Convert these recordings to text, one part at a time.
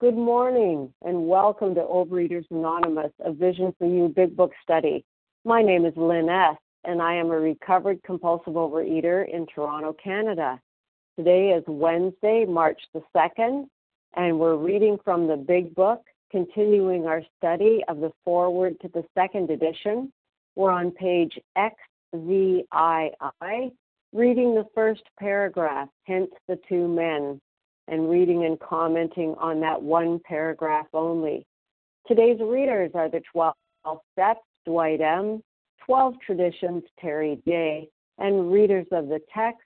Good morning and welcome to Overeaters Anonymous, a Vision for You Big Book study. My name is Lynn S., and I am a recovered compulsive overeater in Toronto, Canada. Today is Wednesday, March the 2nd, and we're reading from the Big Book, continuing our study of the foreword to the second edition. We're on page XVII, reading the first paragraph, hence the two men, and reading and commenting on that one paragraph only. Today's readers are the 12 Steps, Dwight M., 12 Traditions, Terry J., and readers of the text,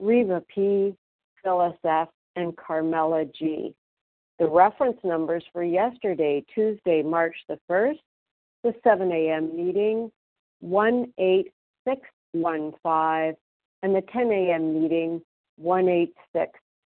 Reva P., Phyllis F., and Carmela G. The reference numbers for yesterday, Tuesday, March the 1st, the 7 a.m. meeting, 18615, and the 10 a.m. meeting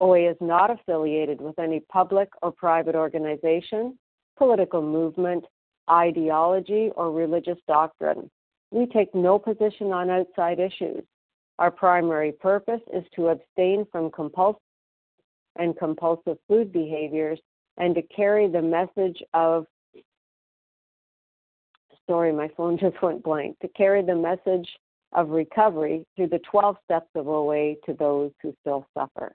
OA is not affiliated with any public or private organization, political movement, ideology, or religious doctrine. We take no position on outside issues. Our primary purpose is to abstain from compulsive and compulsive food behaviors and to carry the message of sorry, my phone just went blank, to carry the message of recovery through the 12 steps of OA to those who still suffer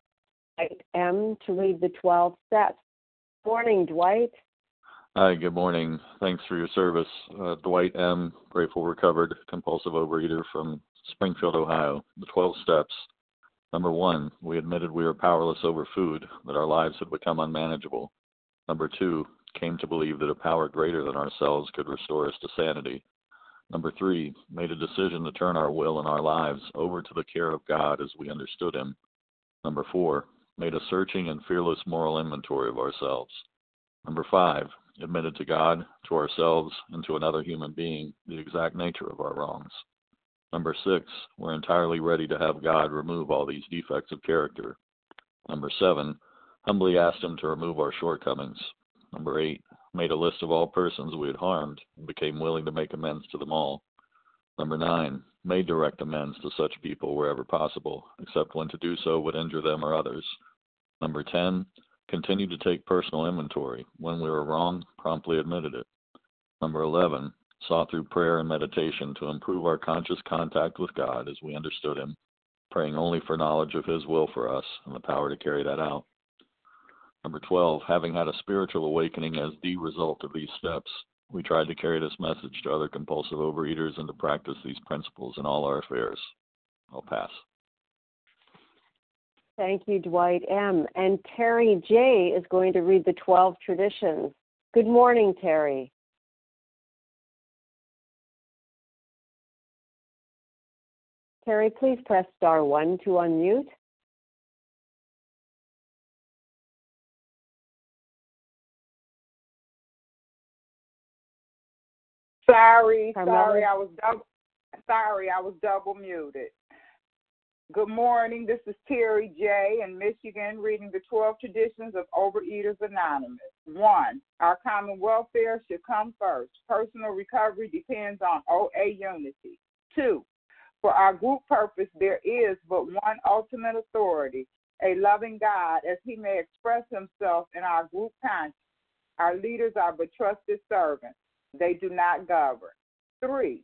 Dwight M. to read the 12 steps. Morning, Dwight. Hi, good morning. Thanks for your service. Uh, Dwight M., grateful recovered compulsive overeater from Springfield, Ohio. The 12 steps. Number one, we admitted we were powerless over food, that our lives had become unmanageable. Number two, came to believe that a power greater than ourselves could restore us to sanity. Number three, made a decision to turn our will and our lives over to the care of God as we understood Him. Number four, made a searching and fearless moral inventory of ourselves. Number five, admitted to God, to ourselves, and to another human being the exact nature of our wrongs. Number six, we're entirely ready to have God remove all these defects of character. Number seven, humbly asked Him to remove our shortcomings. Number eight, made a list of all persons we had harmed and became willing to make amends to them all. Number nine, made direct amends to such people wherever possible, except when to do so would injure them or others. Number 10, continue to take personal inventory. When we were wrong, promptly admitted it. Number 11, sought through prayer and meditation to improve our conscious contact with God as we understood Him, praying only for knowledge of His will for us and the power to carry that out. Number 12, having had a spiritual awakening as the result of these steps, we tried to carry this message to other compulsive overeaters and to practice these principles in all our affairs. I'll pass. Thank you, Dwight M. And Terry J. is going to read the 12 traditions. Good morning, Terry. Terry, please press star one to unmute. Sorry, sorry, I was double. Sorry, I was double muted. Good morning. This is Terry J. in Michigan, reading the 12 traditions of Overeaters Anonymous. One, our common welfare should come first. Personal recovery depends on OA unity. Two, for our group purpose, there is but one ultimate authority, a loving God, as he may express himself in our group conscience. Our leaders are but trusted servants they do not govern. Three,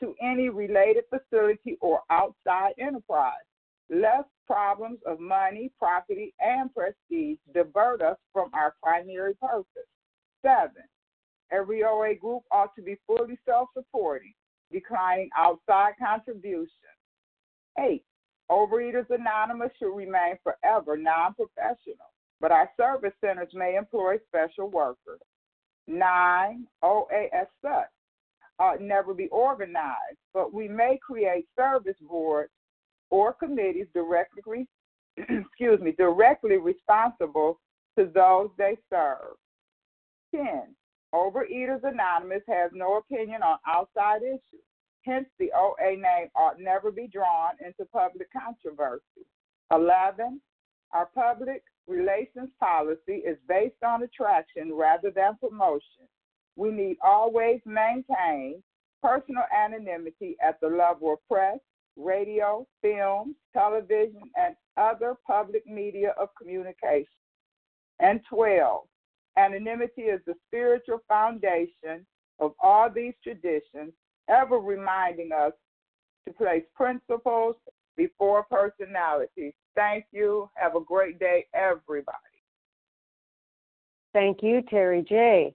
to any related facility or outside enterprise, lest problems of money, property, and prestige divert us from our primary purpose. Seven, every OA group ought to be fully self supporting, declining outside contributions. Eight, Overeaters Anonymous should remain forever non professional, but our service centers may employ special workers. Nine, OA as such ought never be organized, but we may create service boards or committees directly excuse me, directly responsible to those they serve. 10. Overeaters Anonymous has no opinion on outside issues. Hence, the OA name ought never be drawn into public controversy. 11. Our public relations policy is based on attraction rather than promotion. We need always maintain personal anonymity at the level of press, radio, film, television, and other public media of communication. And 12. Anonymity is the spiritual foundation of all these traditions ever reminding us to place principles before personalities. Thank you. Have a great day, everybody. Thank you, Terry J.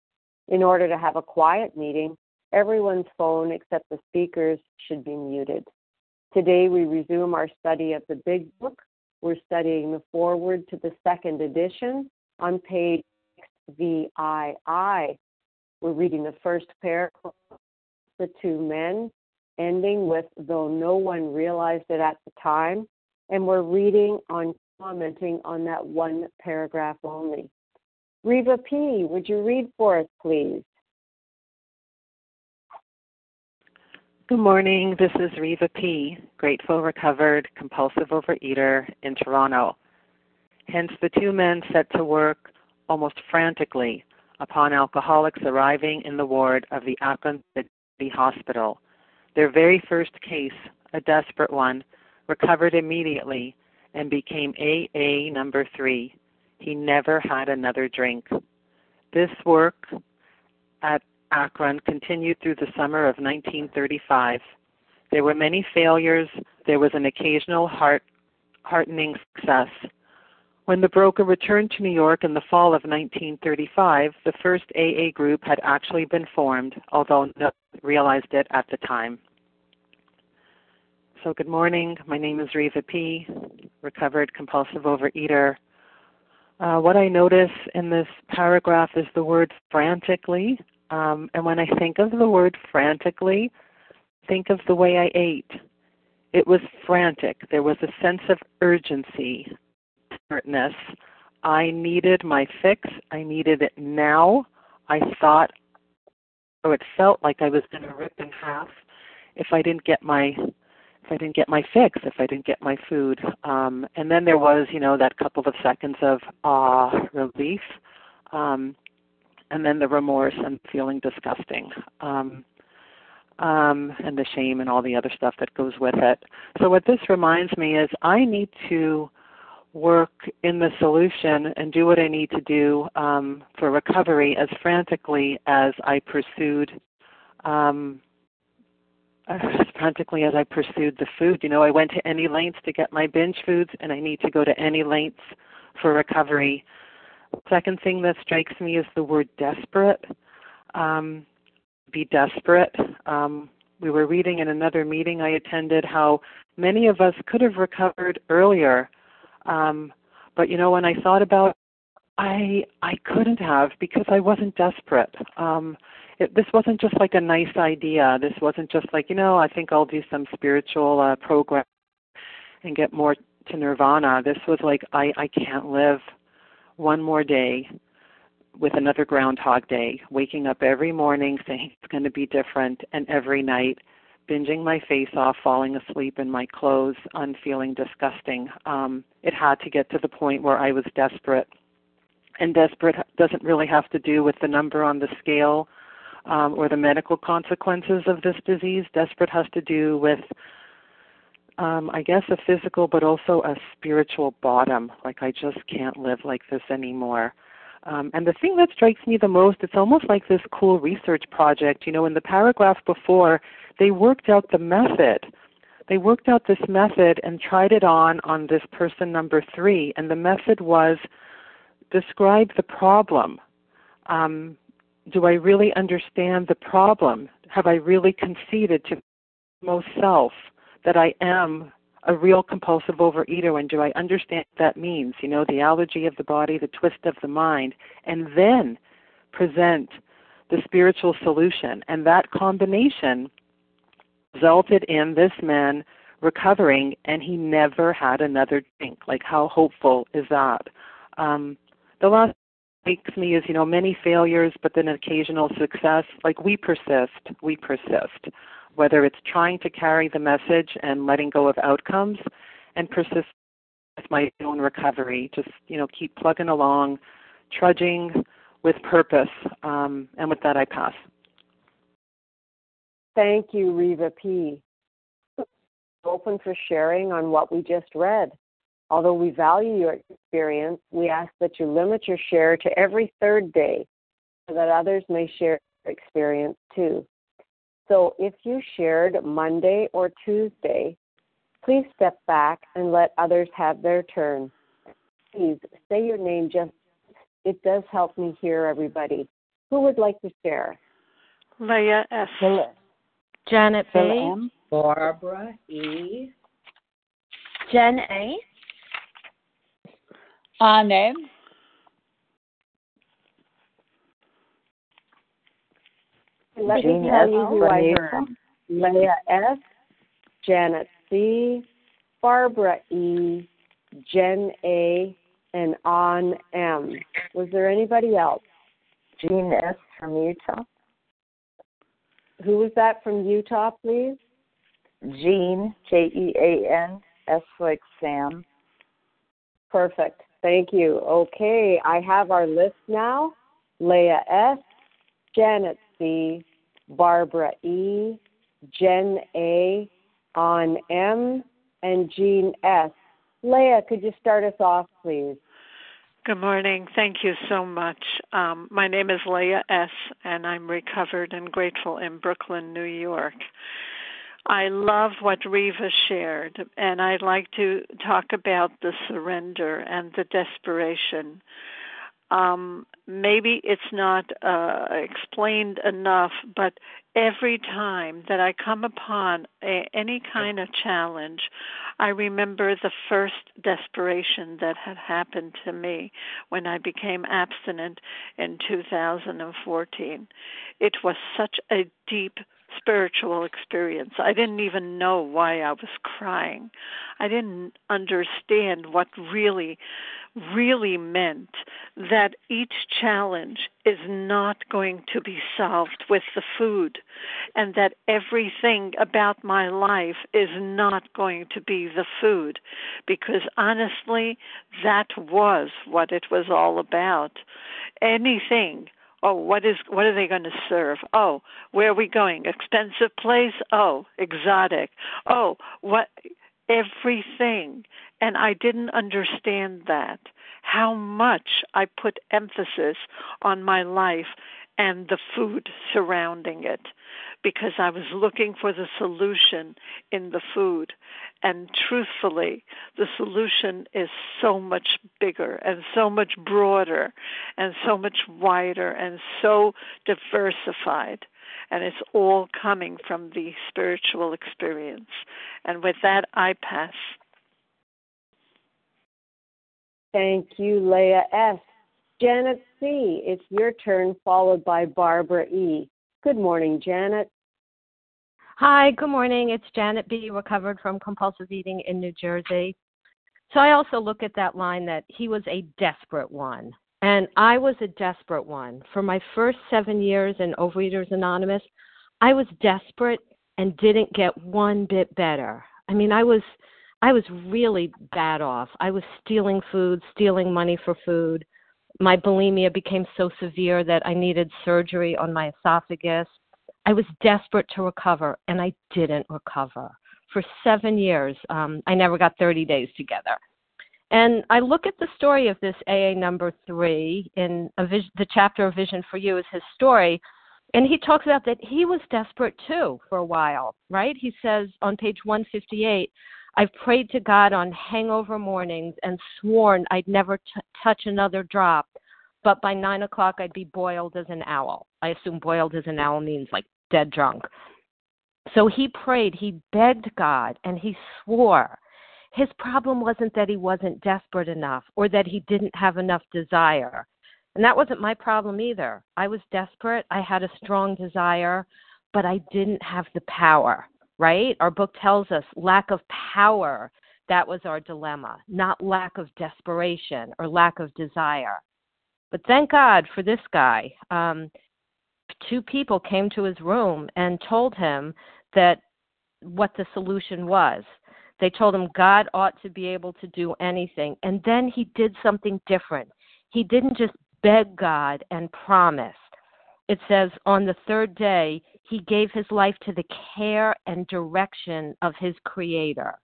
In order to have a quiet meeting, everyone's phone except the speaker's should be muted. Today we resume our study of the Big Book. We're studying the foreword to the second edition, on page VII. We're reading the first paragraph, the two men, ending with though no one realized it at the time, and we're reading on commenting on that one paragraph only. Reva P., would you read for us, please? Good morning. This is Reva P., grateful, recovered, compulsive overeater in Toronto. Hence, the two men set to work almost frantically upon alcoholics arriving in the ward of the Akron City Hospital. Their very first case, a desperate one, recovered immediately and became AA number three. He never had another drink. This work at Akron continued through the summer of 1935. There were many failures. There was an occasional heart heartening success. When the broker returned to New York in the fall of 1935, the first AA group had actually been formed, although no one realized it at the time. So, good morning. My name is Reva P., recovered compulsive overeater. Uh, what I notice in this paragraph is the word frantically. Um, and when I think of the word frantically, think of the way I ate. It was frantic. There was a sense of urgency, desperateness. I needed my fix. I needed it now. I thought, or it felt like I was going to rip in half if I didn't get my if I didn't get my fix, if I didn't get my food. Um, and then there was, you know, that couple of seconds of ah relief, um, and then the remorse and feeling disgusting. Um, um, and the shame and all the other stuff that goes with it. So what this reminds me is I need to work in the solution and do what I need to do um, for recovery as frantically as I pursued um, frantically as I pursued the food. You know, I went to any lengths to get my binge foods, and I need to go to any lengths for recovery. Second thing that strikes me is the word desperate. Um, be desperate. Um, we were reading in another meeting I attended how many of us could have recovered earlier. Um, but you know, when I thought about I I couldn't have because I wasn't desperate. Um, it, this wasn't just like a nice idea. This wasn't just like you know I think I'll do some spiritual uh, program and get more to nirvana. This was like I I can't live one more day with another groundhog day, waking up every morning saying it's going to be different and every night binging my face off, falling asleep in my clothes, on feeling disgusting. Um, it had to get to the point where I was desperate. And desperate doesn't really have to do with the number on the scale um, or the medical consequences of this disease. Desperate has to do with, um, I guess, a physical but also a spiritual bottom. Like, I just can't live like this anymore. Um, and the thing that strikes me the most, it's almost like this cool research project. You know, in the paragraph before, they worked out the method. They worked out this method and tried it on on this person number three. And the method was describe the problem. Um, do I really understand the problem? Have I really conceded to most self that I am a real compulsive overeater and do I understand what that means? You know, the allergy of the body, the twist of the mind, and then present the spiritual solution. And that combination resulted in this man recovering and he never had another drink. Like, how hopeful is that? Um, the last makes me is, you know, many failures, but then occasional success. Like, we persist, we persist whether it's trying to carry the message and letting go of outcomes and persist with my own recovery. Just, you know, keep plugging along, trudging with purpose. Um, and with that, I pass. Thank you, Reva P. Open for sharing on what we just read. Although we value your experience, we ask that you limit your share to every third day so that others may share their experience too. So if you shared Monday or Tuesday, please step back and let others have their turn. Please say your name just it does help me hear everybody. Who would like to share? Leah S. Janet B. M. Barbara E. Jen A. Uh, Anne Let me tell you who I heard. Leah S., Janet C., Barbara E., Jen A., and On M. Was there anybody else? Jean S. from Utah. Who was that from Utah, please? Jean, J E A N, S like Sam. Perfect. Thank you. Okay, I have our list now. Leah S., Janet C., Barbara E., Jen A., On M., and Jean S. Leah, could you start us off, please? Good morning. Thank you so much. Um, my name is Leah S., and I'm recovered and grateful in Brooklyn, New York. I love what Reva shared, and I'd like to talk about the surrender and the desperation um, maybe it's not uh, explained enough, but every time that I come upon a, any kind of challenge, I remember the first desperation that had happened to me when I became abstinent in 2014. It was such a deep spiritual experience. I didn't even know why I was crying. I didn't understand what really really meant that each challenge is not going to be solved with the food, and that everything about my life is not going to be the food, because honestly, that was what it was all about. Anything oh what is what are they going to serve? Oh where are we going? Expensive place? Oh exotic. Oh what everything. And I didn't understand that, how much I put emphasis on my life and the food surrounding it because I was looking for the solution in the food. And truthfully, the solution is so much bigger and so much broader and so much wider and so diversified. And it's all coming from the spiritual experience. And with that, I pass. Thank you, Leah S. Janet C., it's your turn, followed by Barbara E. Good morning, Janet. Hi, good morning. It's Janet B., recovered from compulsive eating in New Jersey. So I also look at that line that he was a desperate one. And I was a desperate one. For my first seven years in Overeaters Anonymous, I was desperate and didn't get one bit better. I mean, I was I was really bad off. I was stealing food, stealing money for food my bulimia became so severe that I needed surgery on my esophagus. I was desperate to recover, and I didn't recover. For seven years, um, I never got 30 days together. And I look at the story of this AA number three in vis- the chapter of Vision for You is his story. And he talks about that he was desperate too for a while, right? He says on page 158 I've prayed to God on hangover mornings and sworn I'd never t- touch another drop, but by nine o'clock I'd be boiled as an owl. I assume boiled as an owl means like dead drunk. So he prayed, he begged God, and he swore. His problem wasn't that he wasn't desperate enough or that he didn't have enough desire. And that wasn't my problem either. I was desperate, I had a strong desire, but I didn't have the power right? Our book tells us lack of power, that was our dilemma, not lack of desperation or lack of desire. But thank God for this guy. Um, two people came to his room and told him that what the solution was. They told him God ought to be able to do anything. And then he did something different. He didn't just beg God and promise. It says, on the third day, he gave his life to the care and direction of his creator.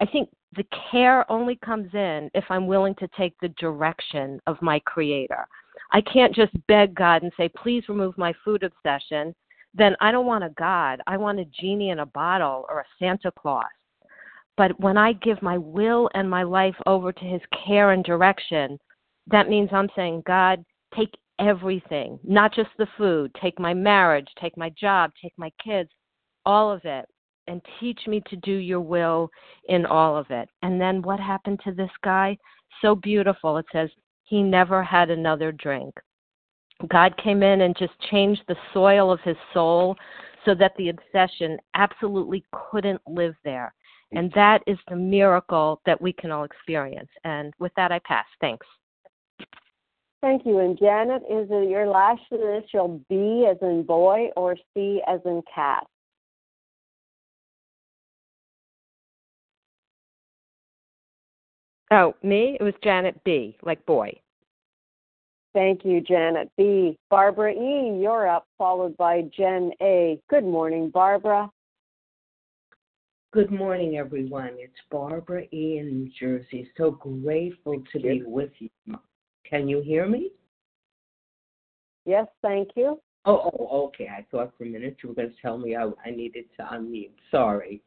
I think the care only comes in if I'm willing to take the direction of my creator. I can't just beg God and say, please remove my food obsession. Then I don't want a God. I want a genie in a bottle or a Santa Claus. But when I give my will and my life over to his care and direction, that means I'm saying, God, take everything, not just the food. Take my marriage, take my job, take my kids, all of it, and teach me to do your will in all of it. And then what happened to this guy? So beautiful. It says, he never had another drink. God came in and just changed the soil of his soul so that the obsession absolutely couldn't live there. And that is the miracle that we can all experience. And with that, I pass. Thanks. Thank you. And Janet, is it your last initial B as in boy or C as in cat? Oh, me? It was Janet B, like boy. Thank you, Janet B. Barbara E, you're up, followed by Jen A. Good morning, Barbara. Good morning, everyone. It's Barbara E. in New Jersey. So grateful to be with you, can you hear me? Yes, thank you. Oh, oh, okay. I thought for a minute you were going to tell me I, I needed to unmute. Sorry.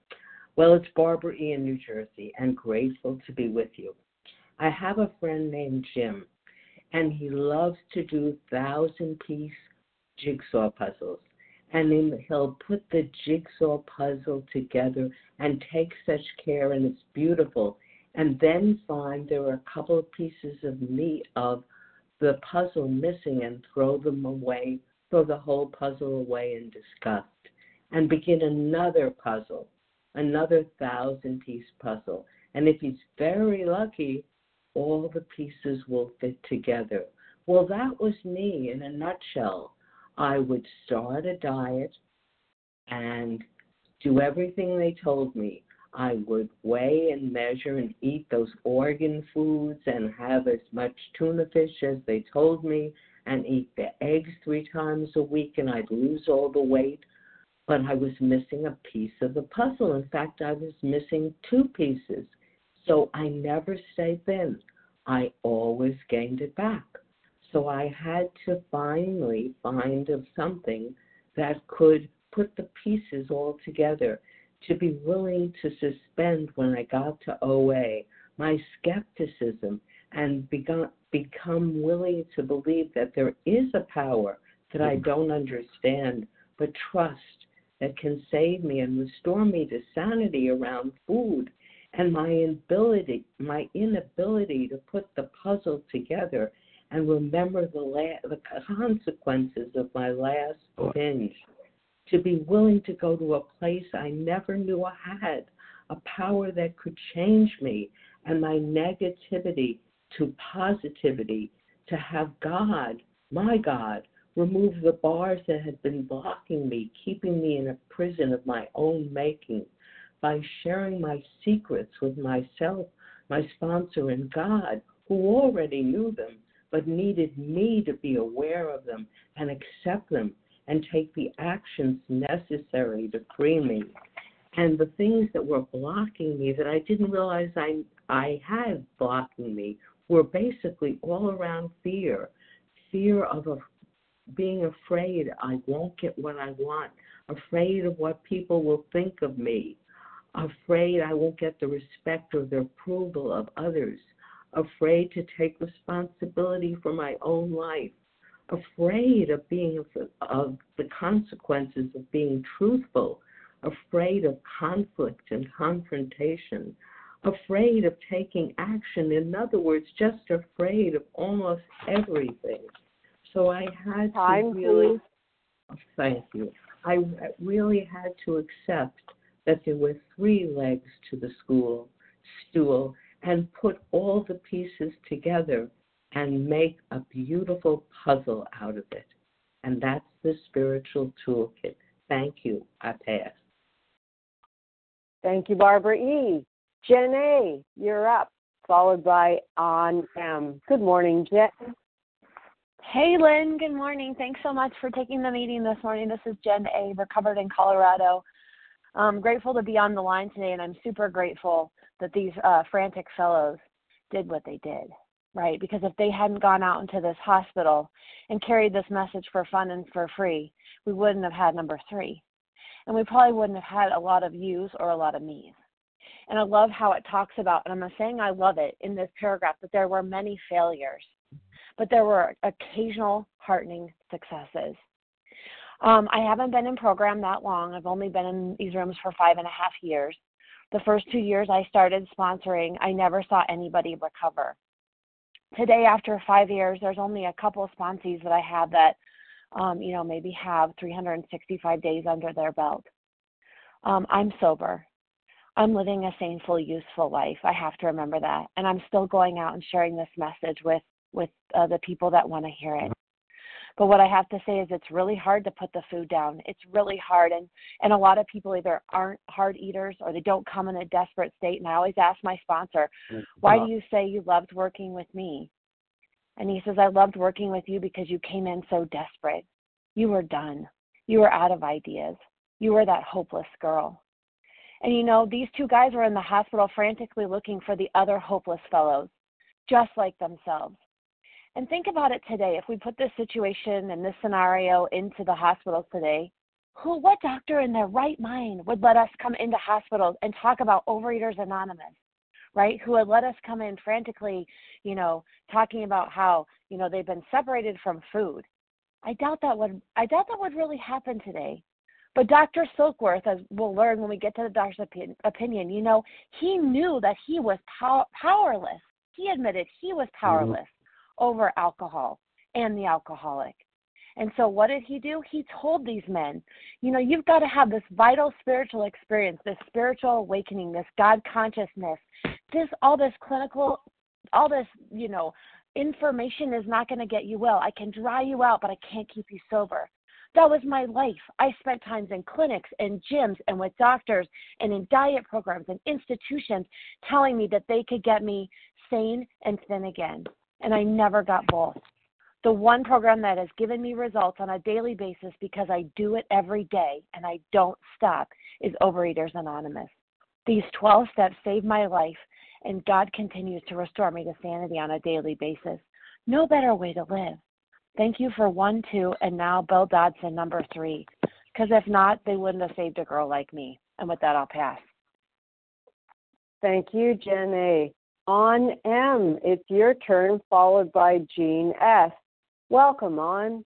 Well, it's Barbara E. in New Jersey, and grateful to be with you. I have a friend named Jim, and he loves to do thousand piece jigsaw puzzles. And then he'll put the jigsaw puzzle together and take such care, and it's beautiful and then find there are a couple of pieces of meat of the puzzle missing and throw them away, throw the whole puzzle away in disgust, and begin another puzzle, another thousand piece puzzle. And if he's very lucky, all the pieces will fit together. Well, that was me in a nutshell. I would start a diet and do everything they told me. I would weigh and measure and eat those organ foods and have as much tuna fish as they told me and eat the eggs three times a week and I'd lose all the weight. But I was missing a piece of the puzzle. In fact, I was missing two pieces. So I never stayed thin. I always gained it back. So I had to finally find of something that could put the pieces all together, to be willing to suspend when I got to OA my skepticism and begun, become willing to believe that there is a power that I mm. don't understand, but trust that can save me and restore me to sanity around food and my inability my inability to put the puzzle together and remember the la- the consequences of my last binge to be willing to go to a place I never knew I had a power that could change me and my negativity to positivity to have God my God remove the bars that had been blocking me, keeping me in a prison of my own making, by sharing my secrets with myself, my sponsor, and God, who already knew them, but needed me to be aware of them and accept them and take the actions necessary to free me. And the things that were blocking me that I didn't realize I, I had blocking me were basically all around fear. Fear of a being afraid. I won't get what I want, afraid of what people will think of me, afraid I won't get the respect or the approval of others, afraid to take responsibility for my own life, afraid of being of the consequences of being truthful, afraid of conflict and confrontation, afraid of taking action. In other words, just afraid of almost everything. So I had Time, to really, please. thank you. I really had to accept that there were three legs to the school stool and put all the pieces together and make a beautiful puzzle out of it. And that's the spiritual toolkit. Thank you. I pass. Thank you, Barbara E. Jen A., you're up, followed by On M. Good morning, Jen. Hey, Lynn. Good morning. Thanks so much for taking the meeting this morning. This is Jen A., recovered in Colorado. I'm grateful to be on the line today, and I'm super grateful that these uh, frantic fellows did what they did, right? Because if they hadn't gone out into this hospital and carried this message for fun and for free, we wouldn't have had number three. And we probably wouldn't have had a lot of yous or a lot of me's. And I love how it talks about, and I'm not saying I love it in this paragraph, that there were many failures but there were occasional heartening successes. Um, I haven't been in program that long. I've only been in these rooms for five and a half years. The first two years I started sponsoring, I never saw anybody recover. Today, after five years, there's only a couple of sponsees that I have that, um, you know, maybe have 365 days under their belt. Um, I'm sober. I'm living a saneful, useful life. I have to remember that. And I'm still going out and sharing this message with with uh, the people that want to hear it. But what I have to say is it's really hard to put the food down. It's really hard and and a lot of people either aren't hard eaters or they don't come in a desperate state and I always ask my sponsor, mm-hmm. "Why do you say you loved working with me?" And he says, "I loved working with you because you came in so desperate. You were done. You were out of ideas. You were that hopeless girl." And you know, these two guys were in the hospital frantically looking for the other hopeless fellows, just like themselves. And think about it today. If we put this situation and this scenario into the hospitals today, who, what doctor in their right mind would let us come into hospitals and talk about Overeaters Anonymous, right? Who would let us come in frantically, you know, talking about how, you know, they've been separated from food. I doubt that would, I doubt that would really happen today. But Dr. Silkworth, as we'll learn when we get to the doctor's opinion, you know, he knew that he was pow- powerless. He admitted he was powerless. Mm-hmm over alcohol and the alcoholic. And so, what did he do? He told these men, you know, you've got to have this vital spiritual experience, this spiritual awakening, this God consciousness, this, all this clinical, all this, you know, information is not going to get you well. I can dry you out, but I can't keep you sober. That was my life. I spent times in clinics and gyms and with doctors and in diet programs and institutions telling me that they could get me sane and thin again and I never got both. The one program that has given me results on a daily basis because I do it every day and I don't stop is Overeaters Anonymous. These 12 steps saved my life, and God continues to restore me to sanity on a daily basis. No better way to live. Thank you for one, two, and now Bill Dotson, number three. Because if not, they wouldn't have saved a girl like me. And with that, I'll pass. Thank you, Jen A. On M, it's your turn, followed by Jean S. Welcome on.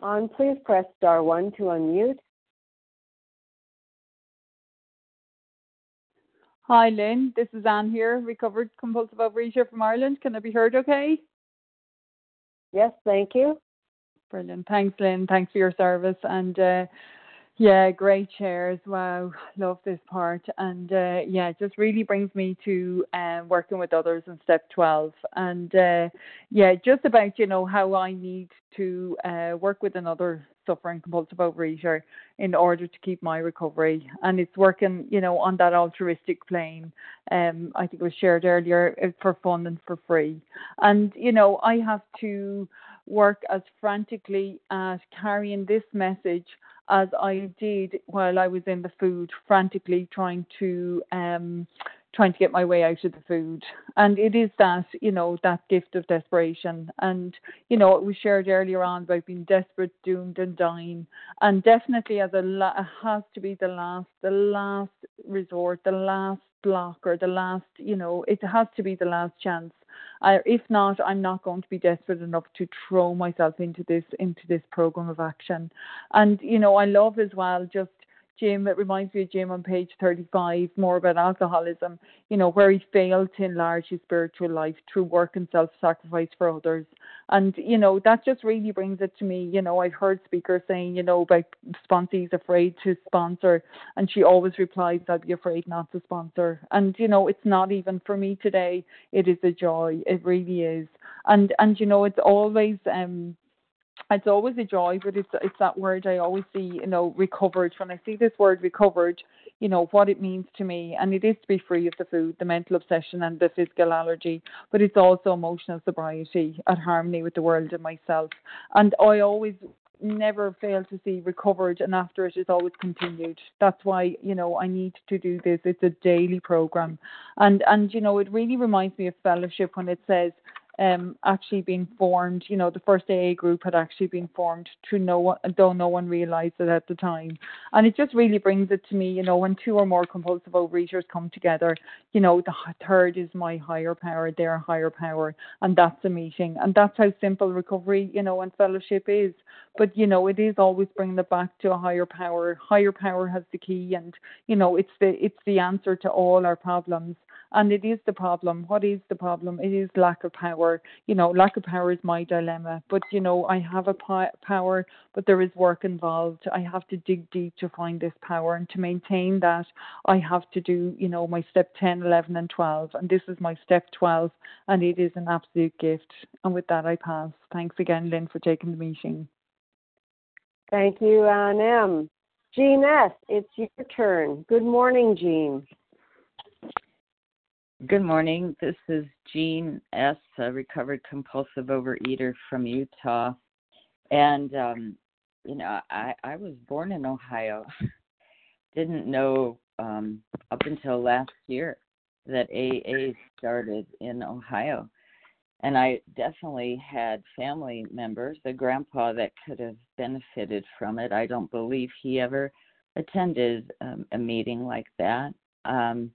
On, please press star one to unmute. Hi, Lynn. This is Anne here, recovered compulsive overeater from Ireland. Can I be heard okay? Yes, thank you. Brilliant. Thanks, Lynn. Thanks for your service. And uh, yeah, great shares. Wow, love this part. And uh, yeah, it just really brings me to um, working with others in step 12. And uh, yeah, just about, you know, how I need to uh, work with another suffering compulsive overeater in order to keep my recovery. And it's working, you know, on that altruistic plane. Um, I think it was shared earlier uh, for fun and for free. And, you know, I have to work as frantically at carrying this message as I did while I was in the food, frantically trying to um, trying to get my way out of the food. And it is that, you know, that gift of desperation. And, you know, it was shared earlier on about being desperate, doomed and dying. And definitely as a la- has to be the last, the last resort, the last block or the last, you know, it has to be the last chance. I, if not, I'm not going to be desperate enough to throw myself into this into this program of action. And you know, I love as well just Jim, it reminds me of Jim on page 35, more about alcoholism, you know, where he failed to enlarge his spiritual life through work and self sacrifice for others. And, you know, that just really brings it to me. You know, I've heard speakers saying, you know, about sponsees afraid to sponsor, and she always replies, I'll be afraid not to sponsor. And, you know, it's not even for me today, it is a joy. It really is. And, and you know, it's always, um, it's always a joy, but it's it's that word I always see, you know, recovered. When I see this word recovered, you know, what it means to me, and it is to be free of the food, the mental obsession and the physical allergy, but it's also emotional sobriety at harmony with the world and myself. And I always never fail to see recovered and after it is always continued that's why you know i need to do this it's a daily program and and you know it really reminds me of fellowship when it says um, actually being formed. You know, the first AA group had actually been formed to no one, though no one realised it at the time. And it just really brings it to me, you know, when two or more compulsive overeaters come together, you know, the third is my higher power, their higher power, and that's a meeting. And that's how simple recovery, you know, and fellowship is. But, you know, it is always bringing it back to a higher power. Higher power has the key, and, you know, it's the it's the answer to all our problems. And it is the problem. What is the problem? It is lack of power. You know, lack of power is my dilemma. But, you know, I have a power, but there is work involved. I have to dig deep to find this power. And to maintain that, I have to do, you know, my step 10, 11, and 12. And this is my step 12. And it is an absolute gift. And with that, I pass. Thanks again, Lynn, for taking the meeting. Thank you, Anne M. Jean S., it's your turn. Good morning, Jean. Good morning. This is Jean S., a recovered compulsive overeater from Utah. And, um, you know, I, I was born in Ohio. Didn't know um, up until last year that AA started in Ohio. And I definitely had family members, a grandpa that could have benefited from it. I don't believe he ever attended um, a meeting like that. Um,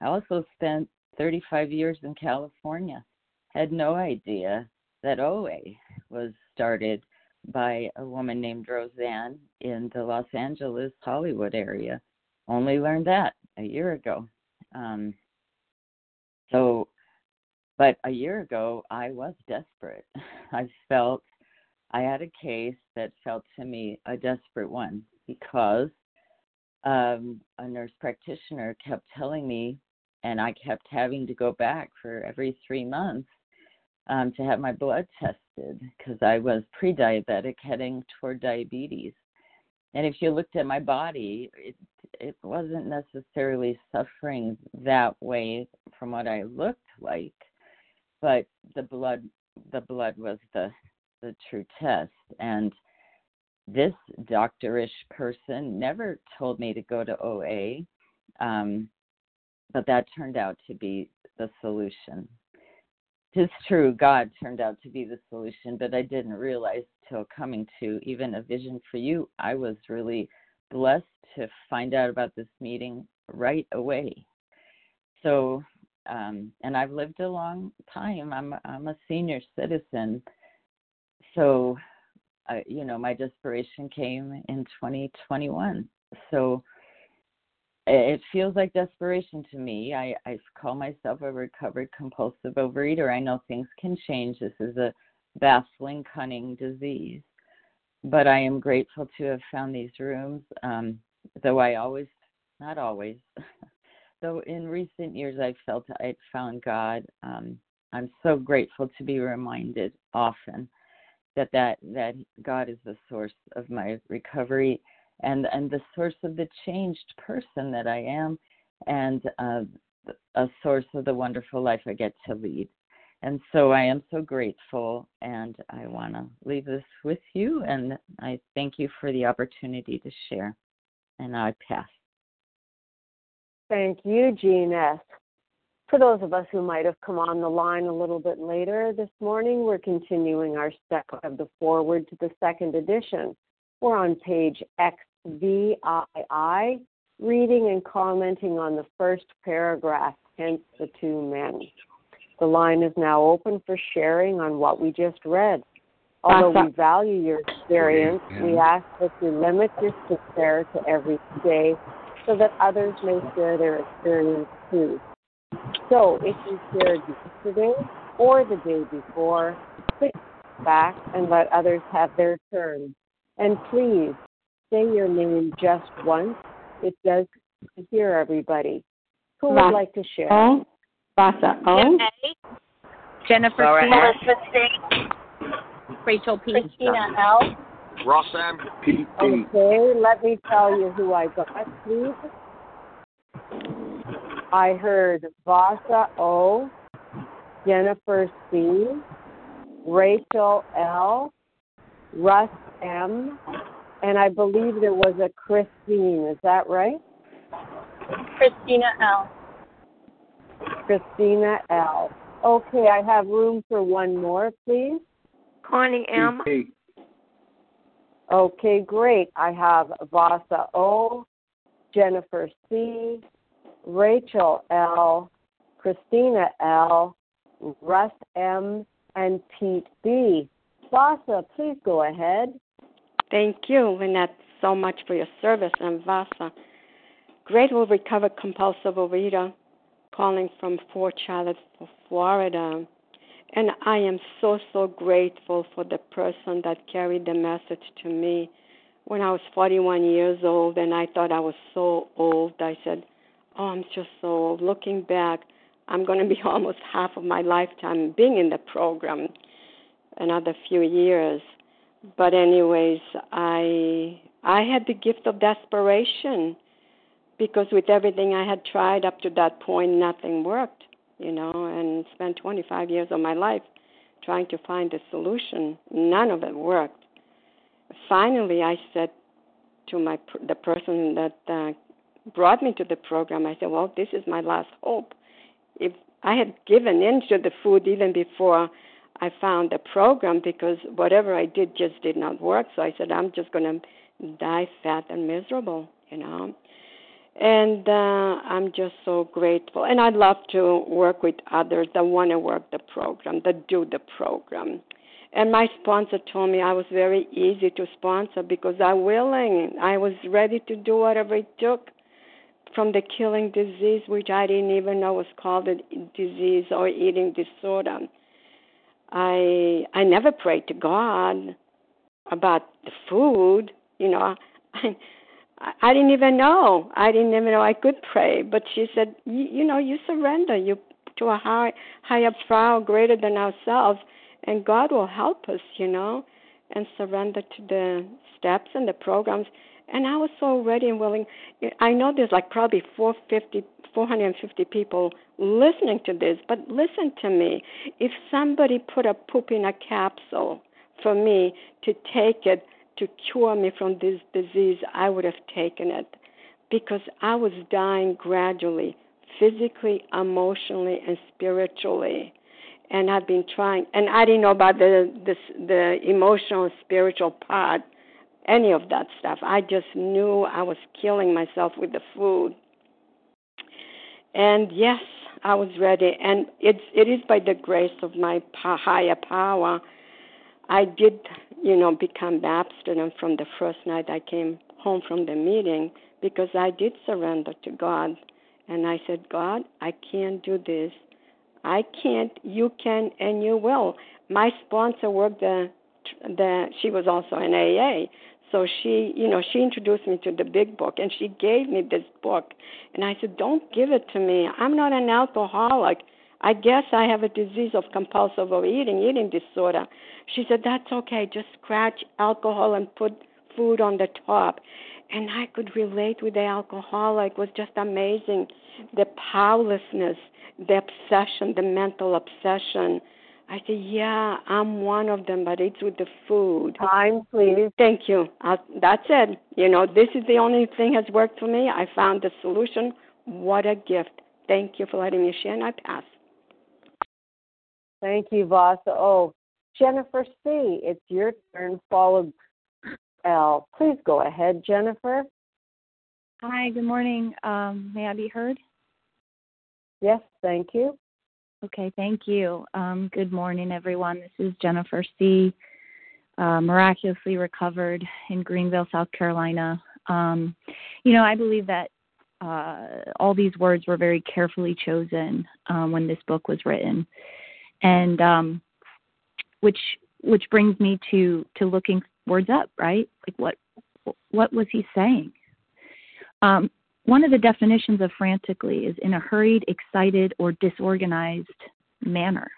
I also spent 35 years in California. Had no idea that OA was started by a woman named Rozanne in the Los Angeles, Hollywood area. Only learned that a year ago. Um, so, but a year ago, I was desperate. I felt I had a case that felt to me a desperate one because um, a nurse practitioner kept telling me and I kept having to go back for every three months um, to have my blood tested because I was pre-diabetic, heading toward diabetes. And if you looked at my body, it it wasn't necessarily suffering that way from what I looked like, but the blood the blood was the the true test. And this doctorish person never told me to go to OA Um, but that turned out to be the solution. It's true, God turned out to be the solution, but I didn't realize till coming to even a vision for you, I was really blessed to find out about this meeting right away. So, um, and I've lived a long time. I'm I'm a senior citizen, so I, you know my desperation came in 2021. So it feels like desperation to me. I, I call myself a recovered compulsive overeater. I know things can change. This is a baffling, cunning disease. But I am grateful to have found these rooms, um, though I always, not always, though in recent years I felt I'd found God. Um, I'm so grateful to be reminded often that, that that God is the source of my recovery and and the source of the changed person that I am, and uh, a source of the wonderful life I get to lead. And so I am so grateful, and I want to leave this with you. And I thank you for the opportunity to share. And I pass. Thank you, Jean S. For those of us who might have come on the line a little bit later this morning, we're continuing our step of the foreword to the second edition. We're on page XVII, reading and commenting on the first paragraph, hence the two men. The line is now open for sharing on what we just read. Although we value your experience, we ask that you limit your share to every day so that others may share their experience too. So if you shared yesterday or the day before, sit back and let others have their turn. And please say your name just once. It does hear everybody. Who would like to share? Oh, Vasa O. Jennifer Laura C. Elizabeth C. Rachel P. Christina L. Ross M. P. D. Okay, let me tell you who I got, please. I heard Vasa O, Jennifer C, Rachel L, Russ M, and I believe there was a Christine. Is that right? Christina L. Christina L. Okay, I have room for one more, please. Connie M. Okay, great. I have Vasa O, Jennifer C, Rachel L, Christina L, Russ M, and Pete B. Vasa, please go ahead. Thank you, Lynette, so much for your service. And Vasa, grateful recovered compulsive overeater, calling from Port Charlotte, Florida. And I am so, so grateful for the person that carried the message to me. When I was 41 years old and I thought I was so old, I said, Oh, I'm just so old. Looking back, I'm going to be almost half of my lifetime being in the program, another few years. But anyways, I I had the gift of desperation because with everything I had tried up to that point, nothing worked, you know, and spent 25 years of my life trying to find a solution. None of it worked. Finally, I said to my the person that uh, brought me to the program, I said, "Well, this is my last hope." If I had given in to the food even before I found the program because whatever I did just did not work. So I said, I'm just going to die fat and miserable, you know. And uh, I'm just so grateful. And I'd love to work with others that want to work the program, that do the program. And my sponsor told me I was very easy to sponsor because I'm willing. I was ready to do whatever it took from the killing disease, which I didn't even know was called a disease or eating disorder. I I never prayed to God about the food. You know, I I didn't even know. I didn't even know I could pray. But she said, you, know, you surrender you to a high higher power greater than ourselves, and God will help us. You know, and surrender to the steps and the programs. And I was so ready and willing. I know there's like probably 450, 450 people listening to this, but listen to me. If somebody put a poop in a capsule for me to take it to cure me from this disease, I would have taken it. because I was dying gradually, physically, emotionally, and spiritually. And I've been trying, and I didn't know about the the, the emotional and spiritual part, any of that stuff. I just knew I was killing myself with the food. And yes, I was ready, and it's it is by the grace of my higher power. I did, you know, become abstinent from the first night I came home from the meeting because I did surrender to God. And I said, God, I can't do this. I can't. You can and you will. My sponsor worked the, the she was also an AA. So she, you know, she introduced me to the big book and she gave me this book. And I said, Don't give it to me. I'm not an alcoholic. I guess I have a disease of compulsive overeating, eating disorder. She said, That's okay. Just scratch alcohol and put food on the top and I could relate with the alcoholic. It was just amazing. The powerlessness, the obsession, the mental obsession. I said, yeah, I'm one of them, but it's with the food. Time, please. Thank you. Uh, that's it. You know, this is the only thing has worked for me. I found the solution. What a gift. Thank you for letting me share, and I pass. Thank you, Vasa. Oh, Jennifer C., it's your turn, followed L. Please go ahead, Jennifer. Hi, good morning. Um, may I be heard? Yes, thank you. Okay, thank you. Um, good morning, everyone. This is Jennifer C., uh, miraculously recovered in Greenville, South Carolina. Um, you know, I believe that uh, all these words were very carefully chosen um, when this book was written, and um, which which brings me to to looking words up, right? Like what what was he saying? One of the definitions of frantically is in a hurried, excited, or disorganized manner.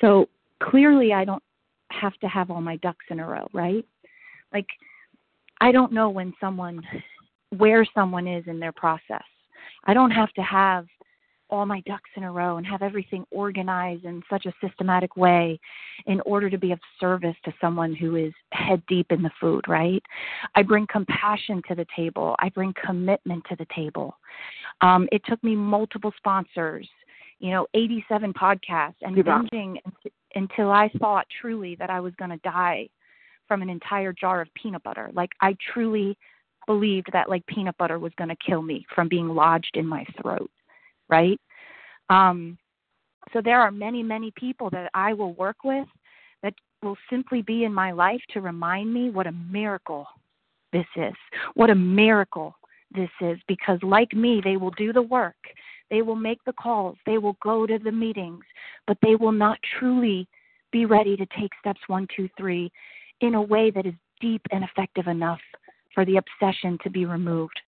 So clearly, I don't have to have all my ducks in a row, right? Like, I don't know when someone, where someone is in their process. I don't have to have all my ducks in a row and have everything organized in such a systematic way in order to be of service to someone who is head deep in the food, right? I bring compassion to the table, I bring commitment to the table. Um, it took me multiple sponsors, you know, 87 podcasts and binging until I thought truly that I was going to die from an entire jar of peanut butter. Like, I truly believed that like peanut butter was going to kill me from being lodged in my throat right? Um, so there are many, many people that I will work with that will simply be in my life to remind me what a miracle this is, what a miracle this is, because like me, they will do the work, they will make the calls, they will go to the meetings, but they will not truly be ready to take steps one, two, three in a way that is deep and effective enough for the obsession to be removed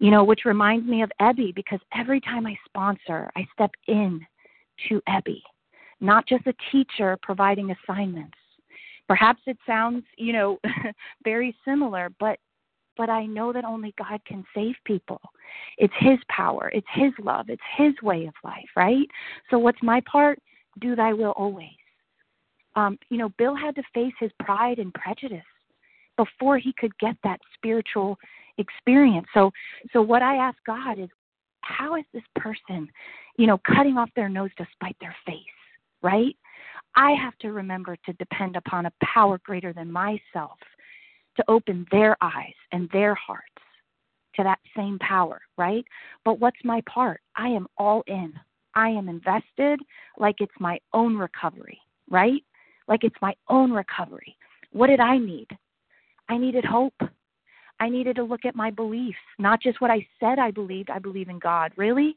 you know, which reminds me of Ebby because every time I sponsor, I step in to Ebby, not just a teacher providing assignments. Perhaps it sounds, you know, very similar, but but I know that only God can save people. It's his power, it's his love, it's his way of life, right? So what's my part? Do thy will always. Um, you know, Bill had to face his pride and prejudice before he could get that spiritual experience. So so what I ask God is how is this person, you know, cutting off their nose to spite their face, right? I have to remember to depend upon a power greater than myself to open their eyes and their hearts to that same power, right? But what's my part? I am all in. I am invested like it's my own recovery, right? Like it's my own recovery. What did I need? I needed hope. I needed to look at my beliefs, not just what I said I believed. I believe in God. Really?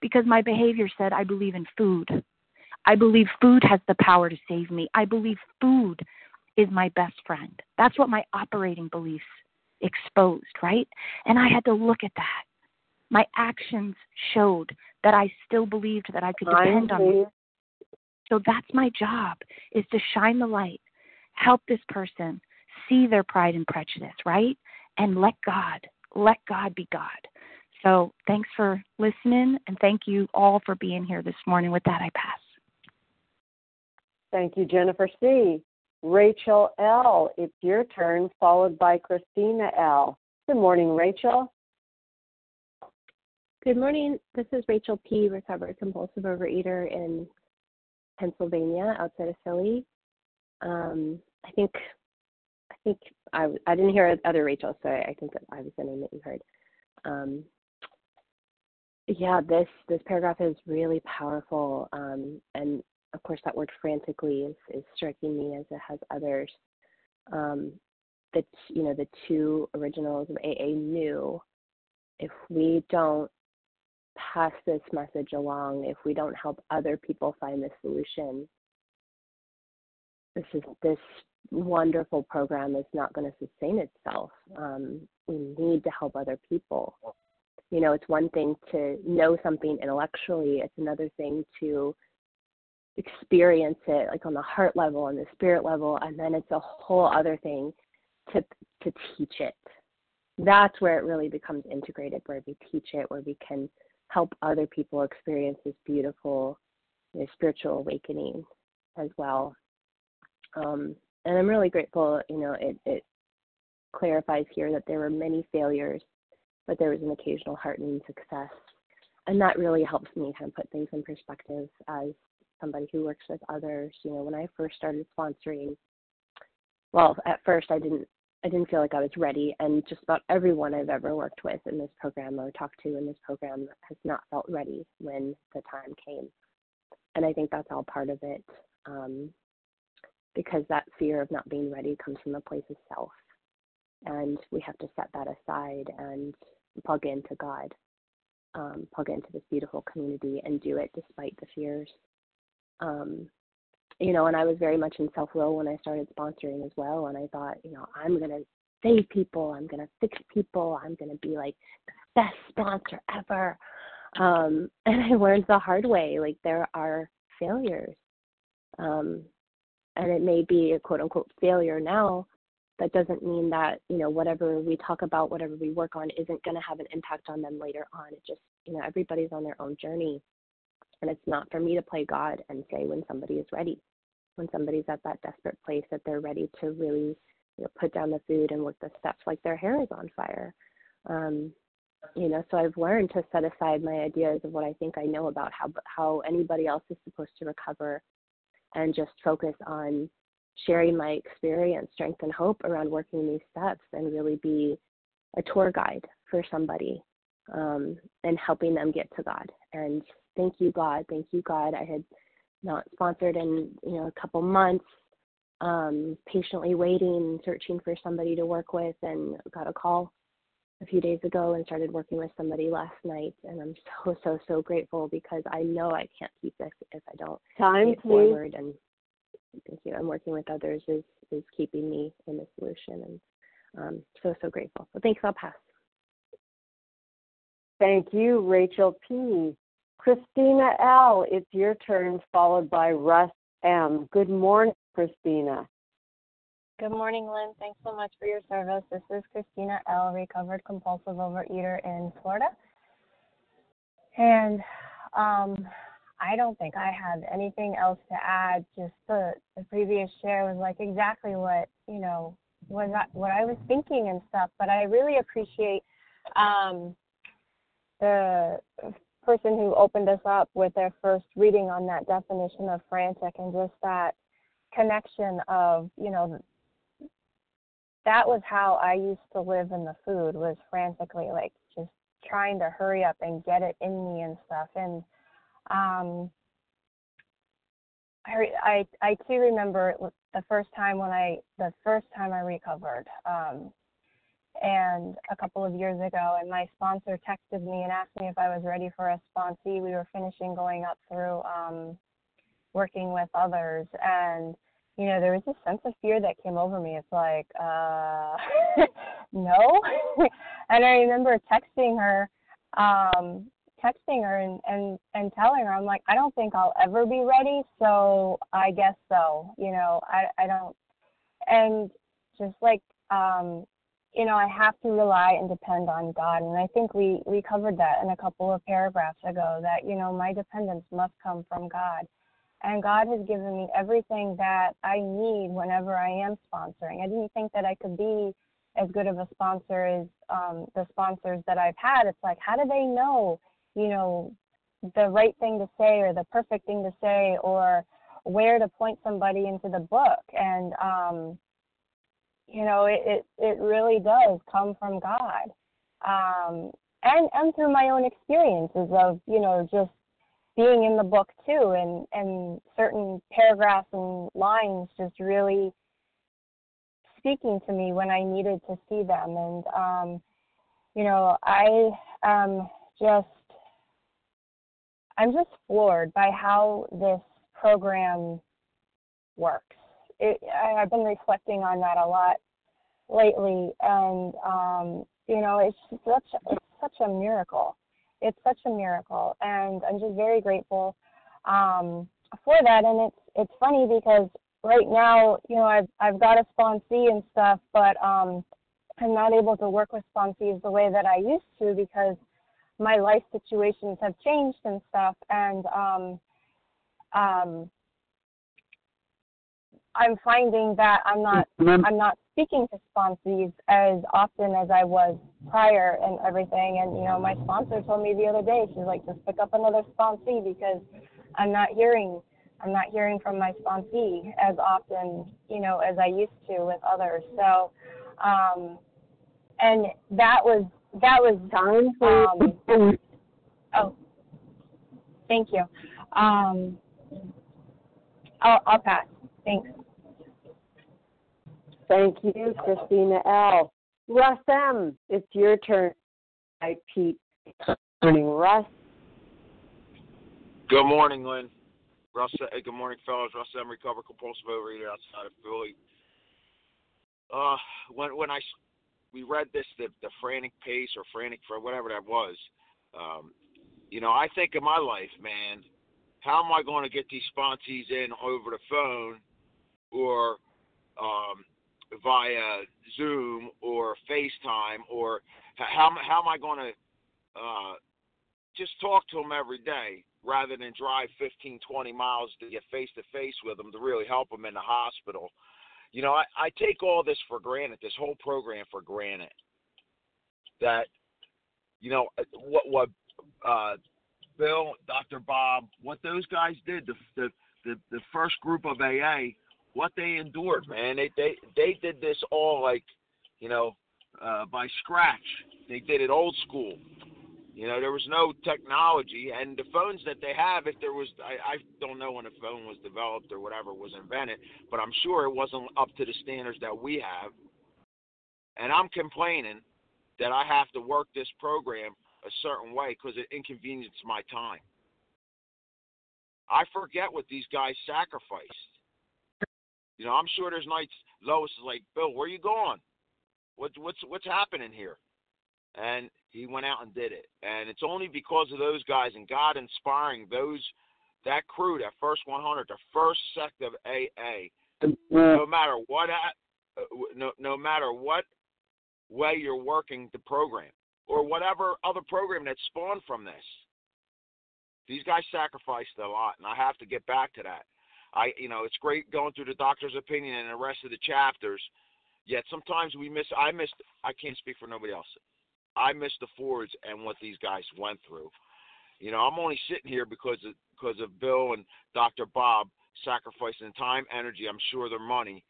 Because my behavior said I believe in food. I believe food has the power to save me. I believe food is my best friend. That's what my operating beliefs exposed, right? And I had to look at that. My actions showed that I still believed that I could depend on me. So that's my job is to shine the light, help this person see their pride and prejudice, right? And let God, let God be God. So thanks for listening, and thank you all for being here this morning. With that, I pass. Thank you, Jennifer C. Rachel L., it's your turn, followed by Christina L. Good morning, Rachel. Good morning. This is Rachel P., recovered compulsive overeater in Pennsylvania, outside of Philly. Um, I think, I think I, I didn't hear other Rachel, so I think that I was the name that you heard. Um, yeah, this this paragraph is really powerful, um, and of course that word frantically is, is striking me as it has others. Um, you know the two originals of AA knew if we don't pass this message along, if we don't help other people find the solution, this is this wonderful program is not going to sustain itself. Um, we need to help other people. You know, it's one thing to know something intellectually; it's another thing to experience it, like on the heart level and the spirit level, and then it's a whole other thing to to teach it. That's where it really becomes integrated, where we teach it, where we can help other people experience this beautiful you know, spiritual awakening as well. Um, and I'm really grateful, you know, it, it clarifies here that there were many failures, but there was an occasional heartening success. And that really helps me kind of put things in perspective as somebody who works with others. You know, when I first started sponsoring, well, at first I didn't I didn't feel like I was ready, and just about everyone I've ever worked with in this program or talked to in this program has not felt ready when the time came. And I think that's all part of it, um, because that fear of not being ready comes from a place of self, and we have to set that aside and plug into God, um, plug into this beautiful community, and do it despite the fears. Um, you know, and I was very much in self will when I started sponsoring as well. And I thought, you know, I'm going to save people, I'm going to fix people, I'm going to be like the best sponsor ever. Um, and I learned the hard way like, there are failures. Um, and it may be a quote unquote failure now. That doesn't mean that, you know, whatever we talk about, whatever we work on isn't going to have an impact on them later on. It just, you know, everybody's on their own journey. And it's not for me to play God and say when somebody is ready, when somebody's at that desperate place that they're ready to really you know, put down the food and work the steps like their hair is on fire. Um, you know, so I've learned to set aside my ideas of what I think I know about how how anybody else is supposed to recover, and just focus on sharing my experience, strength, and hope around working these steps, and really be a tour guide for somebody um, and helping them get to God. And thank you, God. Thank you, God. I had not sponsored in you know a couple months, um, patiently waiting, searching for somebody to work with, and got a call a few days ago and started working with somebody last night. And I'm so so so grateful because I know I can't keep this if I don't Time, forward. And thank you. I'm working with others is is keeping me in the solution, and um, so so grateful. So thanks. I'll pass. Thank you, Rachel P. Christina L., it's your turn, followed by Russ M. Good morning, Christina. Good morning, Lynn. Thanks so much for your service. This is Christina L., recovered compulsive overeater in Florida. And um, I don't think I have anything else to add. Just the, the previous share was like exactly what, you know, what I, what I was thinking and stuff. But I really appreciate um, the person who opened us up with their first reading on that definition of frantic and just that connection of, you know, that was how I used to live in the food was frantically like just trying to hurry up and get it in me and stuff. And um I I I too remember the first time when I the first time I recovered. Um and a couple of years ago and my sponsor texted me and asked me if I was ready for a sponsee. We were finishing going up through um working with others and you know, there was this sense of fear that came over me. It's like, uh no. and I remember texting her, um, texting her and, and, and telling her, I'm like, I don't think I'll ever be ready, so I guess so. You know, I I don't and just like um you know, I have to rely and depend on God. And I think we, we covered that in a couple of paragraphs ago that, you know, my dependence must come from God. And God has given me everything that I need whenever I am sponsoring. I didn't think that I could be as good of a sponsor as um, the sponsors that I've had. It's like, how do they know you know, the right thing to say or the perfect thing to say or where to point somebody into the book. And, um, you know, it, it, it really does come from God. Um, and, and through my own experiences of, you know, just being in the book too and, and certain paragraphs and lines just really speaking to me when I needed to see them. And, um, you know, I am just, I'm just floored by how this program works. It, I, I've been reflecting on that a lot lately, and um, you know, it's such it's such a miracle. It's such a miracle, and I'm just very grateful um, for that. And it's it's funny because right now, you know, I've I've got a sponsee and stuff, but um, I'm not able to work with sponsees the way that I used to because my life situations have changed and stuff, and um, um, I'm finding that I'm not I'm not speaking to sponsees as often as I was prior and everything. And you know, my sponsor told me the other day, she's like, just pick up another sponsee because I'm not hearing I'm not hearing from my sponsee as often, you know, as I used to with others. So, um, and that was that was done. um, oh, thank you. Um, I'll, I'll pass. Thanks. Thank you, Christina L. Russ M., it's your turn. Hi, Pete. Good Morning, Russ. Good morning, Lynn. Russ, good morning, fellows. Russ M. Recovered compulsive overeater outside of Philly. Uh, when when I we read this, the the frantic pace or frantic for whatever that was, um, you know, I think of my life, man. How am I going to get these sponsees in over the phone or um, via Zoom or FaceTime or how how am I going to uh, just talk to them every day rather than drive 15, 20 miles to get face to face with them to really help them in the hospital. You know, I, I take all this for granted, this whole program for granted. That, you know, what what uh, Bill, Dr. Bob, what those guys did, the the the, the first group of AA, what they endured, man. They they they did this all like, you know, uh, by scratch. They did it old school. You know, there was no technology, and the phones that they have, if there was, I, I don't know when a phone was developed or whatever was invented, but I'm sure it wasn't up to the standards that we have. And I'm complaining that I have to work this program a certain way because it inconveniences my time. I forget what these guys sacrificed. You know, I'm sure there's nights Lois is like, Bill, where you going? What, what's what's happening here? And he went out and did it. And it's only because of those guys and God inspiring those that crew, that first 100, the first sect of AA. No matter what, uh, no no matter what way you're working the program or whatever other program that spawned from this. These guys sacrificed a lot, and I have to get back to that. I, you know, it's great going through the doctor's opinion and the rest of the chapters. Yet sometimes we miss. I missed. I can't speak for nobody else. I missed the fords and what these guys went through. You know, I'm only sitting here because of because of Bill and Dr. Bob sacrificing time, energy. I'm sure their money,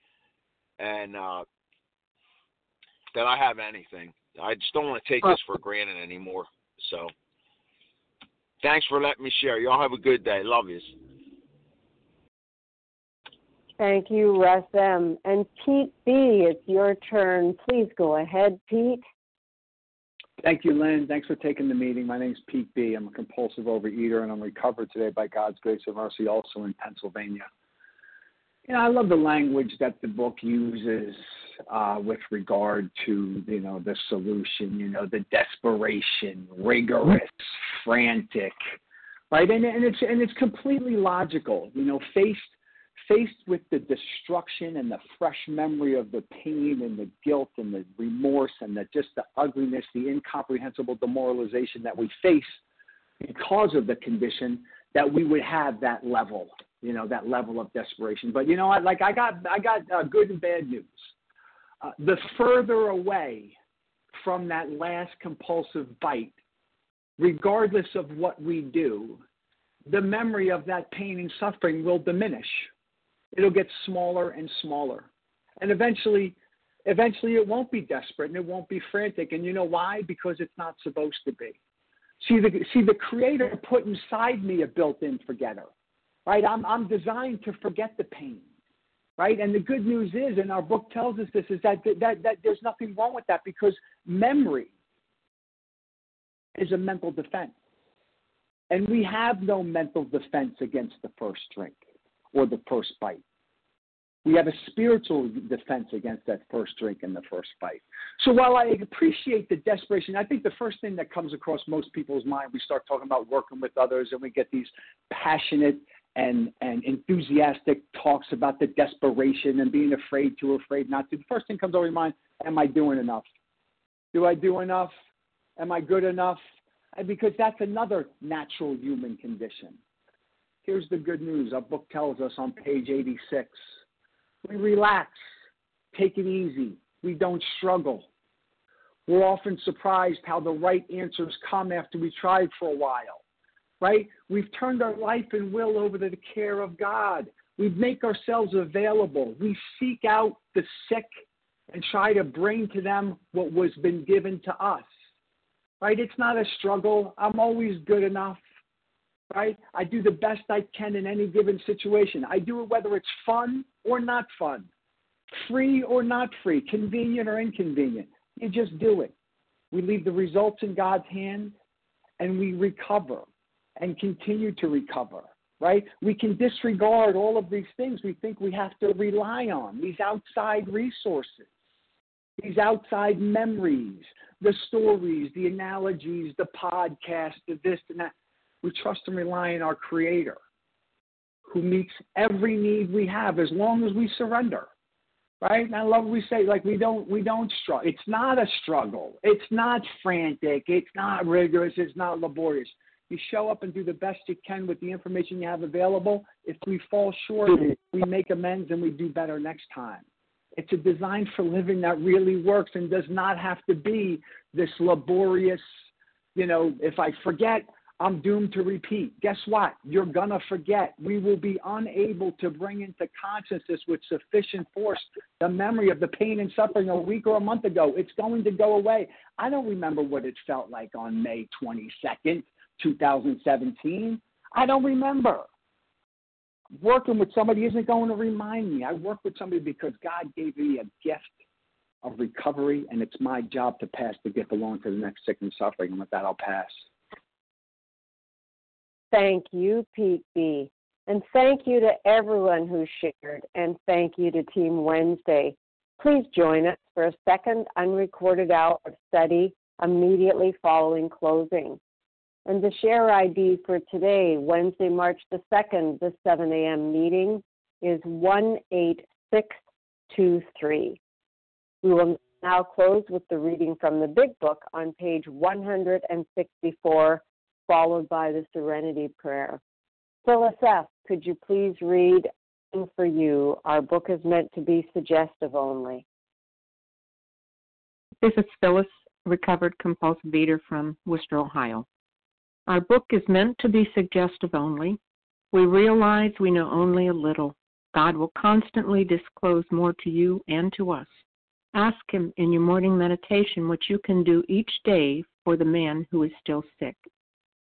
and uh, that I have anything. I just don't want to take this for granted anymore. So, thanks for letting me share. Y'all have a good day. Love you. Thank you, Russ M. And Pete B., it's your turn. Please go ahead, Pete. Thank you, Lynn. Thanks for taking the meeting. My name is Pete B. I'm a compulsive overeater, and I'm recovered today by God's grace and mercy, also in Pennsylvania. You know, I love the language that the book uses uh, with regard to you know the solution. You know, the desperation, rigorous, frantic, right? And and it's and it's completely logical. You know, faced faced with the destruction and the fresh memory of the pain and the guilt and the remorse and the just the ugliness, the incomprehensible demoralization that we face because of the condition, that we would have that level, you know, that level of desperation. But you know, what? like I got I got uh, good and bad news. Uh, the further away from that last compulsive bite regardless of what we do, the memory of that pain and suffering will diminish. It'll get smaller and smaller. And eventually, eventually it won't be desperate and it won't be frantic. And you know why? Because it's not supposed to be. See the see the creator put inside me a built-in forgetter. Right? I'm I'm designed to forget the pain. Right? And the good news is, and our book tells us this, is that that, that there's nothing wrong with that because memory is a mental defense. And we have no mental defense against the first drink or the first bite. We have a spiritual defense against that first drink and the first bite. So while I appreciate the desperation, I think the first thing that comes across most people's mind, we start talking about working with others and we get these passionate and, and enthusiastic talks about the desperation and being afraid to, afraid not to. The first thing comes over your mind, am I doing enough? Do I do enough? Am I good enough? Because that's another natural human condition. Here's the good news. Our book tells us on page 86 we relax, take it easy, we don't struggle. We're often surprised how the right answers come after we tried for a while, right? We've turned our life and will over to the care of God. We make ourselves available. We seek out the sick and try to bring to them what was been given to us right? It's not a struggle. I'm always good enough, right? I do the best I can in any given situation. I do it whether it's fun or not fun, free or not free, convenient or inconvenient. You just do it. We leave the results in God's hands and we recover and continue to recover, right? We can disregard all of these things we think we have to rely on, these outside resources, these outside memories, the stories, the analogies, the podcast, the this and that. We trust and rely on our Creator who meets every need we have as long as we surrender. Right? And I love we say like we don't we don't struggle. It's not a struggle. It's not frantic. It's not rigorous. It's not laborious. You show up and do the best you can with the information you have available. If we fall short, we make amends and we do better next time. It's a design for living that really works and does not have to be this laborious, you know, if I forget, I'm doomed to repeat. Guess what? You're going to forget. We will be unable to bring into consciousness with sufficient force the memory of the pain and suffering a week or a month ago. It's going to go away. I don't remember what it felt like on May 22nd, 2017. I don't remember working with somebody isn't going to remind me. I work with somebody because God gave me a gift of recovery, and it's my job to pass the gift along to the next sick and suffering. And with that, I'll pass. Thank you, Pete B. And thank you to everyone who shared, and thank you to Team Wednesday. Please join us for a second unrecorded hour of study immediately following closing. And the share ID for today, Wednesday, March the 2nd, the 7 a.m. meeting is 18623. We will now close with the reading from the Big Book on page 164, followed by the Serenity Prayer. Phyllis F., could you please read for you? Our book is meant to be suggestive only. This is Phyllis, recovered compulsive eater from Wooster, Ohio. Our book is meant to be suggestive only. We realize we know only a little. God will constantly disclose more to you and to us. Ask Him in your morning meditation what you can do each day for the man who is still sick.